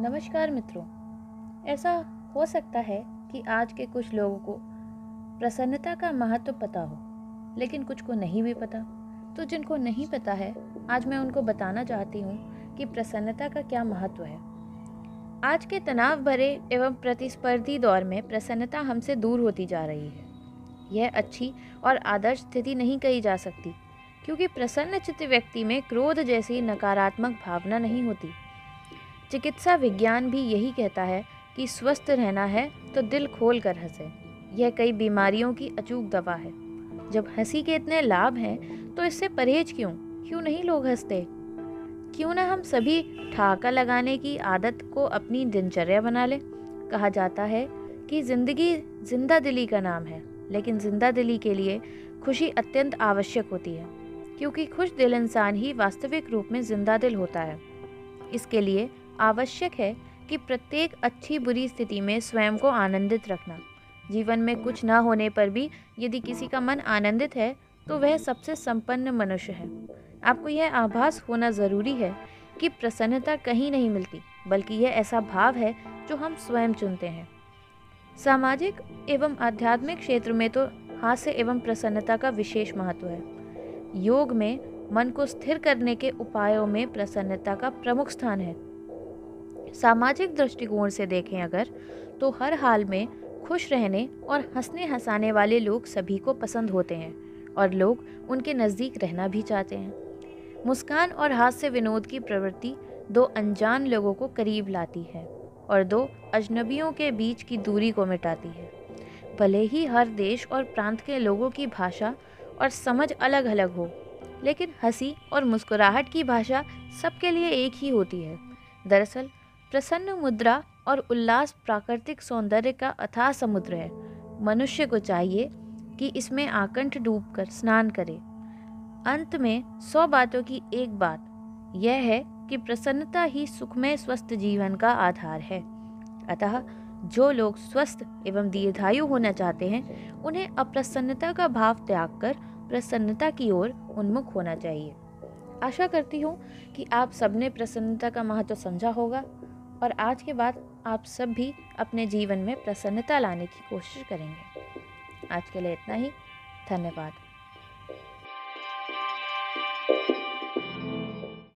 नमस्कार मित्रों। ऐसा हो सकता है कि आज के कुछ लोगों को प्रसन्नता का महत्व पता हो, लेकिन कुछ को नहीं भी पता। तो जिनको नहीं पता है, आज मैं उनको बताना चाहती हूँ कि प्रसन्नता का क्या महत्व है। आज के तनाव भरे एवं प्रतिस्पर्धी दौर में प्रसन्नता हमसे दूर होती जा रही है। यह अच्छी और आदर्श स्थिति नहीं कही जा सकती, क्योंकि प्रसन्न चित्त व्यक्ति में क्रोध जैसी नकारात्मक भावना नहीं होती। चिकित्सा विज्ञान भी यही कहता है कि स्वस्थ रहना है तो दिल खोल कर हंसे। यह कई बीमारियों की अचूक दवा है। जब हँसी के इतने लाभ हैं तो इससे परहेज क्यों? क्यों नहीं लोग हँसते? क्यों ना हम सभी ठहाका लगाने की आदत को अपनी दिनचर्या बना लें? कहा जाता है कि ज़िंदगी ज़िंदा दिली का नाम है, लेकिन ज़िंदा दिली के लिए खुशी अत्यंत आवश्यक होती है, क्योंकि खुश दिल इंसान ही वास्तविक रूप में ज़िंदा दिल होता है। इसके लिए आवश्यक है कि प्रत्येक अच्छी बुरी स्थिति में स्वयं को आनंदित रखना। जीवन में कुछ न होने पर भी यदि किसी का मन आनंदित है तो वह सबसे संपन्न मनुष्य है। आपको यह आभास होना ज़रूरी है कि प्रसन्नता कहीं नहीं मिलती, बल्कि यह ऐसा भाव है जो हम स्वयं चुनते हैं। सामाजिक एवं आध्यात्मिक क्षेत्र में तो हास्य एवं प्रसन्नता का विशेष महत्व है। योग में मन को स्थिर करने के उपायों में प्रसन्नता का प्रमुख स्थान है। सामाजिक दृष्टिकोण से देखें अगर तो हर हाल में खुश रहने और हंसने हंसाने वाले लोग सभी को पसंद होते हैं और लोग उनके नज़दीक रहना भी चाहते हैं। मुस्कान और हास्य विनोद की प्रवृत्ति दो अनजान लोगों को करीब लाती है और दो अजनबियों के बीच की दूरी को मिटाती है। भले ही हर देश और प्रांत के लोगों की भाषा और समझ अलग अलग हो, लेकिन हँसी और मुस्कुराहट की भाषा सबके लिए एक ही होती है। दरअसल प्रसन्न मुद्रा और उल्लास प्राकृतिक सौंदर्य का अथाह समुद्र है। मनुष्य को चाहिए कि इसमें आकंठ डूब कर स्नान करे। अंत में सौ बातों की एक बात, यह है कि प्रसन्नता ही सुखमय स्वस्थ जीवन का आधार है। अतः जो लोग स्वस्थ एवं दीर्घायु होना चाहते हैं, उन्हें अप्रसन्नता का भाव त्याग कर प्रसन्नता की ओर उन्मुख होना चाहिए। आशा करती हूँ कि आप सबने प्रसन्नता का महत्व समझा होगा। और आज के बाद आप सब भी अपने जीवन में प्रसन्नता लाने की कोशिश करेंगे। आज के लिए इतना ही। धन्यवाद।